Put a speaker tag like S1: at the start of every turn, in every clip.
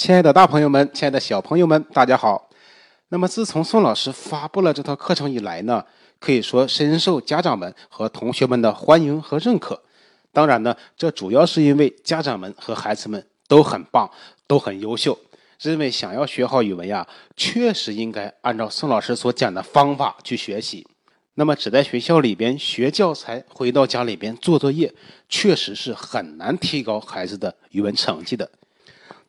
S1: 亲爱的大朋友们，亲爱的小朋友们，大家好。那么自从宋老师发布了这套课程以来呢，可以说深受家长们和同学们的欢迎和认可。当然呢，这主要是因为家长们和孩子们都很棒，都很优秀。认为想要学好语文呀，确实应该按照宋老师所讲的方法去学习。那么只在学校里边学教材，回到家里边做作业，确实是很难提高孩子的语文成绩的。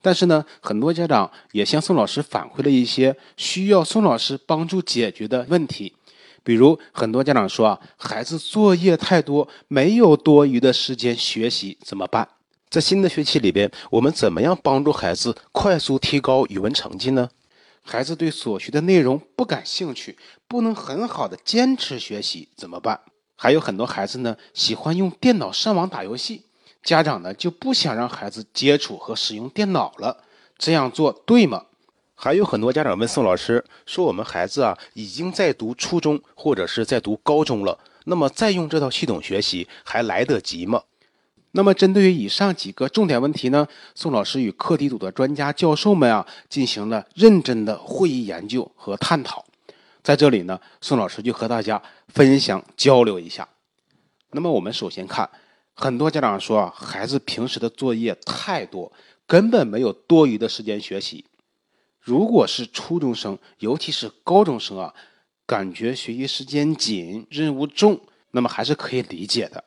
S1: 但是呢，很多家长也向宋老师反馈了一些需要宋老师帮助解决的问题，比如很多家长说啊，孩子作业太多，没有多余的时间学习，怎么办？在新的学期里边，我们怎么样帮助孩子快速提高语文成绩呢？孩子对所学的内容不感兴趣，不能很好的坚持学习，怎么办？还有很多孩子呢，喜欢用电脑上网打游戏，家长呢就不想让孩子接触和使用电脑了，这样做对吗？还有很多家长问宋老师说，我们孩子啊已经在读初中或者是在读高中了，那么再用这套系统学习还来得及吗？那么，针对于以上几个重点问题呢，宋老师与课题组的专家教授们啊，进行了认真的会议研究和探讨。在这里呢，宋老师就和大家分享交流一下。那么，我们首先看，很多家长说啊，孩子平时的作业太多，根本没有多余的时间学习。如果是初中生，尤其是高中生啊，感觉学习时间紧，任务重，那么还是可以理解的。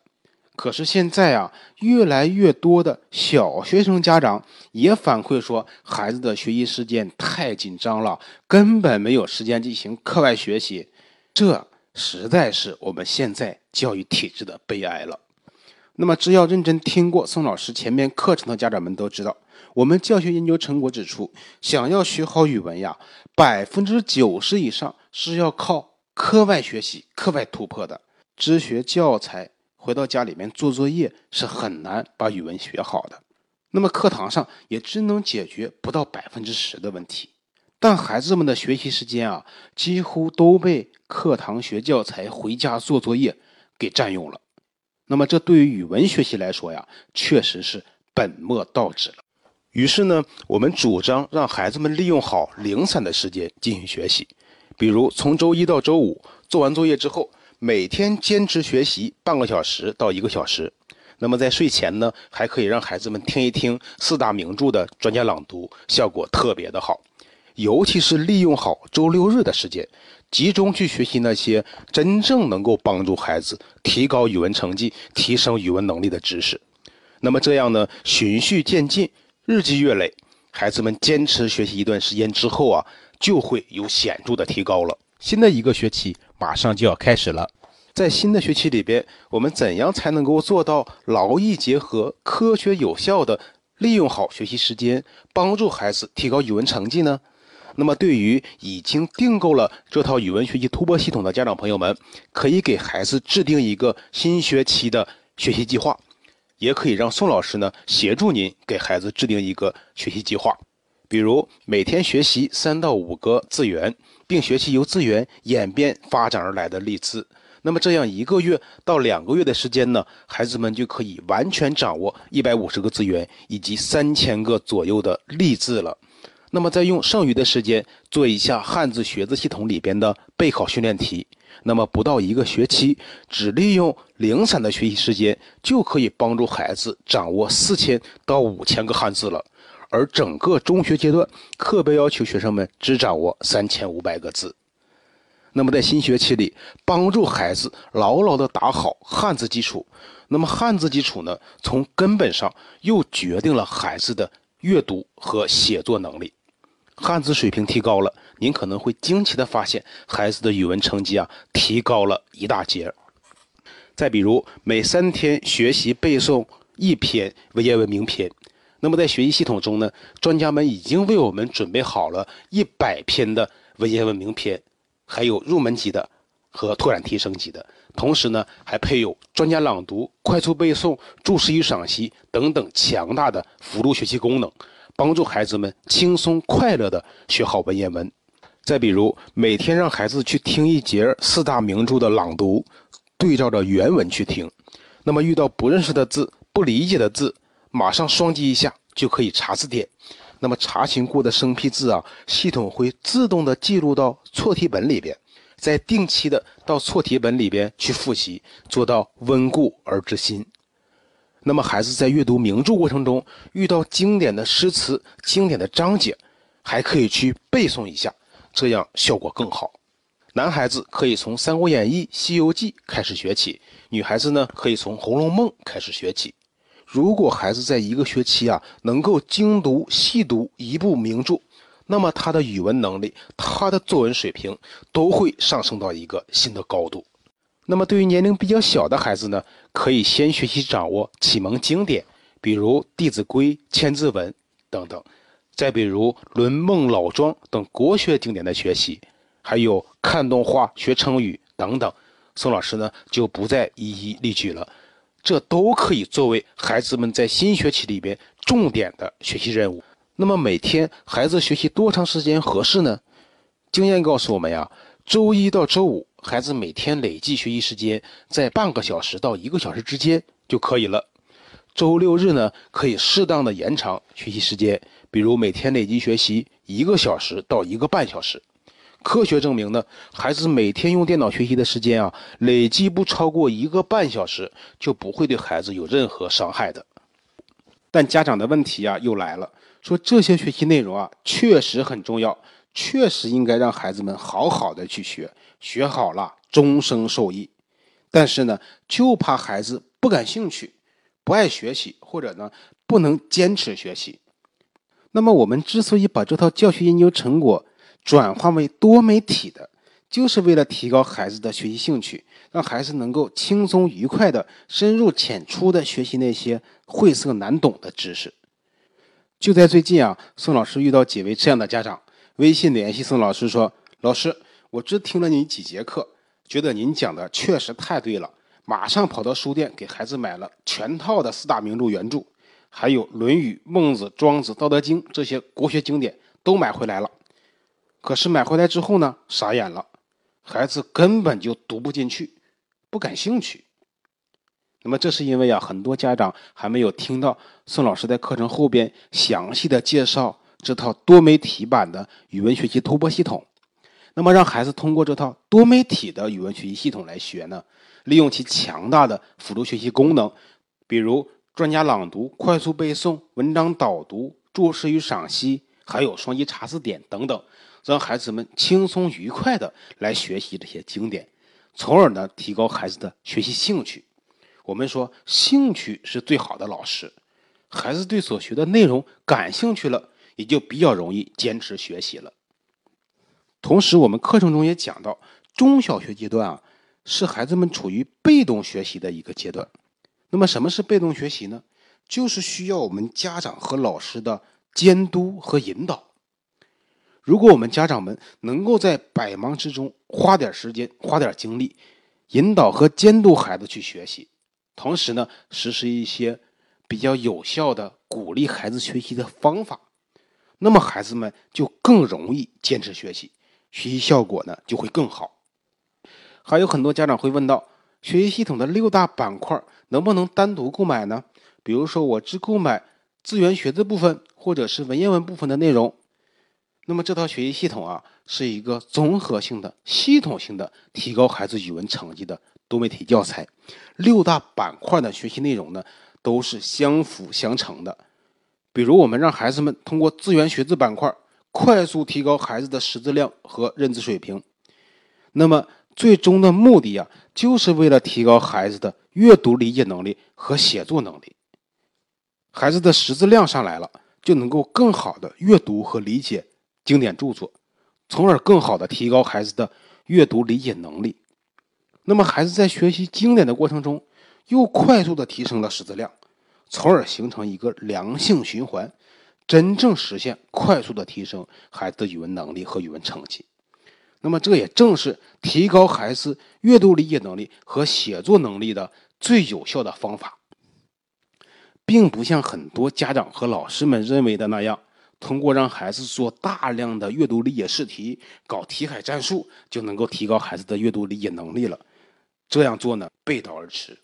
S1: 可是现在啊，越来越多的小学生家长也反馈说，孩子的学习时间太紧张了，根本没有时间进行课外学习，这实在是我们现在教育体制的悲哀了。那么，只要认真听过宋老师前面课程的家长们都知道，我们教学研究成果指出，想要学好语文呀，百分之九十以上是要靠课外学习、课外突破的，只学教材。回到家里面做作业是很难把语文学好的，那么课堂上也只能解决不到百分之十的问题，但孩子们的学习时间啊，几乎都被课堂学教材、回家做作业给占用了。那么这对于语文学习来说呀，确实是本末倒置了。于是呢，我们主张让孩子们利用好零散的时间进行学习，比如从周一到周五做完作业之后。每天坚持学习半个小时到一个小时，那么在睡前呢，还可以让孩子们听一听四大名著的专家朗读，效果特别的好。尤其是利用好周六日的时间，集中去学习那些真正能够帮助孩子提高语文成绩、提升语文能力的知识。那么这样呢，循序渐进，日积月累，孩子们坚持学习一段时间之后啊，就会有显著的提高了。新的一个学期马上就要开始了，在新的学期里边，我们怎样才能够做到劳逸结合、科学有效的利用好学习时间，帮助孩子提高语文成绩呢？那么，对于已经订购了这套语文学习突破系统的家长朋友们，可以给孩子制定一个新学期的学习计划，也可以让宋老师呢协助您给孩子制定一个学习计划，比如每天学习三到五个字源。并学习由字源演变发展而来的例字，那么这样一个月到两个月的时间呢，孩子们就可以完全掌握一百五十个字源以及三千个左右的例字了。那么再用剩余的时间做一下汉字学字系统里边的备考训练题，那么不到一个学期，只利用零散的学习时间，就可以帮助孩子掌握四千到五千个汉字了。而整个中学阶段，课标要求学生们只掌握三千五百个字。那么在新学期里，帮助孩子牢牢地打好汉字基础。那么汉字基础呢，从根本上又决定了孩子的阅读和写作能力。汉字水平提高了，您可能会惊奇地发现，孩子的语文成绩啊，提高了一大截。再比如，每三天学习背诵一篇文言文名篇。那么在学习系统中呢，专家们已经为我们准备好了一百篇的文言文名篇，还有入门级的和拓展提升级的，同时呢还配有专家朗读、快速背诵、注释与赏析等等强大的辅助学习功能，帮助孩子们轻松快乐的学好文言文。再比如，每天让孩子去听一节四大名著的朗读，对照着原文去听，那么遇到不认识的字、不理解的字。马上双击一下就可以查字典，那么查询过的生僻字啊，系统会自动的记录到错题本里边，再定期的到错题本里边去复习，做到温故而知新。那么孩子在阅读名著过程中，遇到经典的诗词、经典的章节，还可以去背诵一下，这样效果更好。男孩子可以从《三国演义》《西游记》开始学起，女孩子呢可以从《红楼梦》开始学起。如果孩子在一个学期啊能够精读细读一部名著，那么他的语文能力、他的作文水平都会上升到一个新的高度。那么对于年龄比较小的孩子呢，可以先学习掌握启蒙经典，比如《弟子规》《千字文》等等，再比如《论孟》《老庄》等国学经典的学习，还有看动画学成语等等。宋老师呢就不再一一例举了，这都可以作为孩子们在新学期里边重点的学习任务。那么每天孩子学习多长时间合适呢？经验告诉我们呀，周一到周五。孩子每天累计学习时间在半个小时到一个小时之间就可以了。周六日呢，可以适当的延长学习时间，比如每天累计学习一个小时到一个半小时。科学证明呢，孩子每天用电脑学习的时间啊，累计不超过一个半小时，就不会对孩子有任何伤害的。但家长的问题啊又来了，说这些学习内容啊确实很重要。确实应该让孩子们好好的去学，学好了终生受益。但是呢，就怕孩子不感兴趣、不爱学习，或者呢不能坚持学习。那么我们之所以把这套教学研究成果转化为多媒体的，就是为了提高孩子的学习兴趣，让孩子能够轻松愉快的、深入浅出的学习那些晦涩难懂的知识。就在最近啊，宋老师遇到几位这样的家长。微信联系宋老师说：“老师，我只听了你几节课，觉得您讲的确实太对了，马上跑到书店给孩子买了全套的四大名著原著，还有《论语》《孟子》《庄子》《道德经》这些国学经典都买回来了。可是买回来之后呢，傻眼了，孩子根本就读不进去，不感兴趣。那么这是因为啊，很多家长还没有听到宋老师在课程后边详细的介绍。”这套多媒体版的语文学习突破系统，那么让孩子通过这套多媒体的语文学习系统来学呢？利用其强大的辅助学习功能，比如专家朗读、快速背诵、文章导读、注释与赏析，还有双击查字典等等，让孩子们轻松愉快的来学习这些经典，从而呢提高孩子的学习兴趣。我们说，兴趣是最好的老师，孩子对所学的内容感兴趣了。也就比较容易坚持学习了。同时，我们课程中也讲到，中小学阶段啊，是孩子们处于被动学习的一个阶段。那么，什么是被动学习呢？就是需要我们家长和老师的监督和引导。如果我们家长们能够在百忙之中花点时间、花点精力，引导和监督孩子去学习，同时呢，实施一些比较有效的鼓励孩子学习的方法。那么孩子们就更容易坚持学习，学习效果呢就会更好。还有很多家长会问到，学习系统的六大板块能不能单独购买呢？比如说我只购买资源学的部分，或者是文言文部分的内容。那么这套学习系统啊，是一个综合性的、系统性的提高孩子语文成绩的多媒体教材。六大板块的学习内容呢，都是相辅相成的。比如，我们让孩子们通过资源学字板块快速提高孩子的识字量和认字水平，那么最终的目的呀，就是为了提高孩子的阅读理解能力和写作能力。孩子的识字量上来了，就能够更好的阅读和理解经典著作，从而更好的提高孩子的阅读理解能力。那么，孩子在学习经典的过程中，又快速的提升了识字量。从而形成一个良性循环，真正实现快速的提升孩子的语文能力和语文成绩。那么，这也正是提高孩子阅读理解能力和写作能力的最有效的方法，并不像很多家长和老师们认为的那样，通过让孩子做大量的阅读理解试题、搞题海战术就能够提高孩子的阅读理解能力了。这样做呢，背道而驰。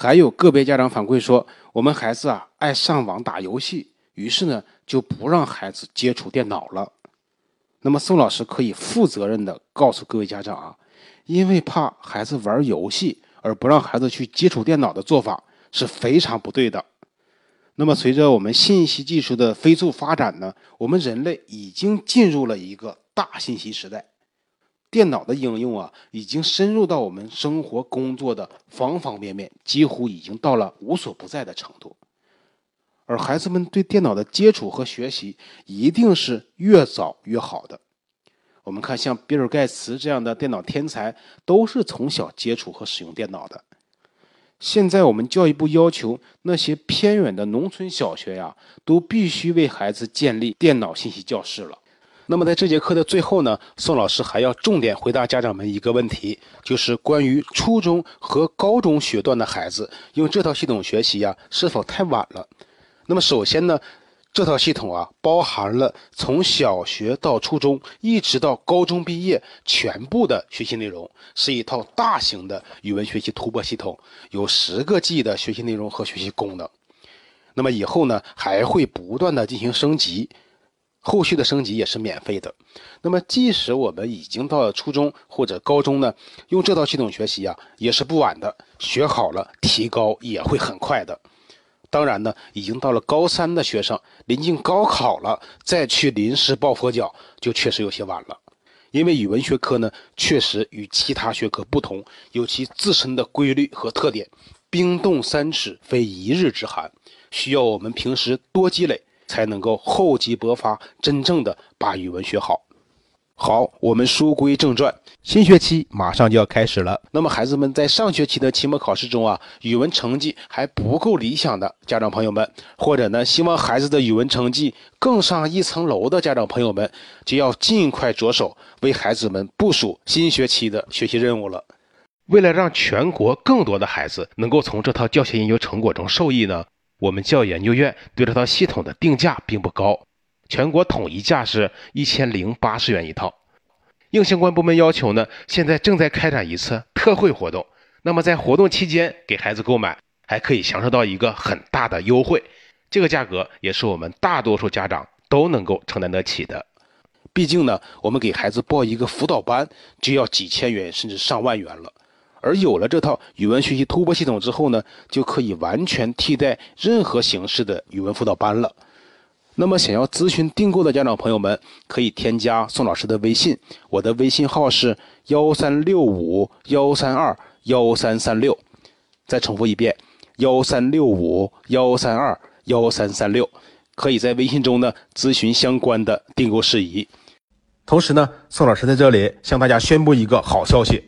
S1: 还有个别家长反馈说，我们孩子啊爱上网打游戏，于是呢就不让孩子接触电脑了。那么宋老师可以负责任的告诉各位家长啊，因为怕孩子玩游戏而不让孩子去接触电脑的做法是非常不对的。那么随着我们信息技术的飞速发展呢，我们人类已经进入了一个大信息时代，电脑的应用啊已经深入到我们生活工作的方方面面，几乎已经到了无所不在的程度。而孩子们对电脑的接触和学习一定是越早越好的。我们看，像比尔盖茨这样的电脑天才，都是从小接触和使用电脑的。现在我们教育部要求那些偏远的农村小学呀，都必须为孩子建立电脑信息教室了。那么在这节课的最后呢，宋老师还要重点回答家长们一个问题，就是关于初中和高中学段的孩子用这套系统学习呀，是否太晚了？那么首先呢，这套系统啊，包含了从小学到初中，一直到高中毕业全部的学习内容，是一套大型的语文学习突破系统，有十个 G 的学习内容和学习功能。那么以后呢，还会不断的进行升级，后续的升级也是免费的。那么即使我们已经到了初中或者高中呢，用这套系统学习啊，也是不晚的，学好了提高也会很快的。当然呢，已经到了高三的学生，临近高考了，再去临时抱佛脚，就确实有些晚了。因为语文学科呢，确实与其他学科不同，有其自身的规律和特点。冰冻三尺，非一日之寒，需要我们平时多积累，才能够厚积薄发，真正的把语文学好。好，我们书归正传，新学期马上就要开始了。那么，孩子们在上学期的期末考试中啊，语文成绩还不够理想的家长朋友们，或者呢，希望孩子的语文成绩更上一层楼的家长朋友们，就要尽快着手为孩子们部署新学期的学习任务了。为了让全国更多的孩子能够从这套教学研究成果中受益呢，我们教研究院对这套系统的定价并不高。全国统一价是一千零八十元一套，应相关部门要求呢，现在正在开展一次特惠活动。那么在活动期间给孩子购买，还可以享受到一个很大的优惠，这个价格也是我们大多数家长都能够承担得起的。毕竟呢，我们给孩子报一个辅导班就要几千元甚至上万元了，而有了这套语文学习突破系统之后呢，就可以完全替代任何形式的语文辅导班了。那么，想要咨询订购的家长朋友们，可以添加宋老师的微信，我的微信号是幺三六五幺三二幺三三六。再重复一遍，幺三六五幺三二幺三三六，可以在微信中呢咨询相关的订购事宜。同时呢，宋老师在这里向大家宣布一个好消息，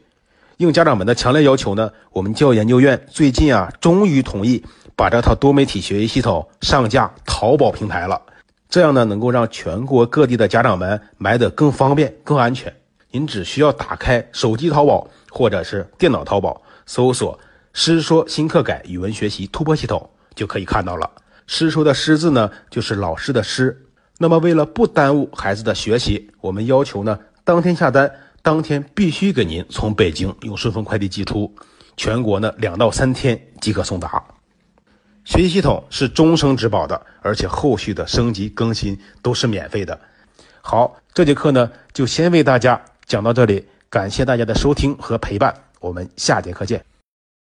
S1: 应家长们的强烈要求呢，我们教育研究院最近啊，终于同意把这套多媒体学习系统上架淘宝平台了。这样呢，能够让全国各地的家长们买得更方便、更安全。您只需要打开手机淘宝或者是电脑淘宝，搜索“师说新课改语文学习突破系统”，就可以看到了。师说的“师”字呢，就是老师的“师”。那么，为了不耽误孩子的学习，我们要求呢，当天下单，当天必须给您从北京用顺丰快递寄出，全国呢两到三天即可送达。学习系统是终生质保的，而且后续的升级更新都是免费的。好，这节课呢就先为大家讲到这里，感谢大家的收听和陪伴，我们下节课见。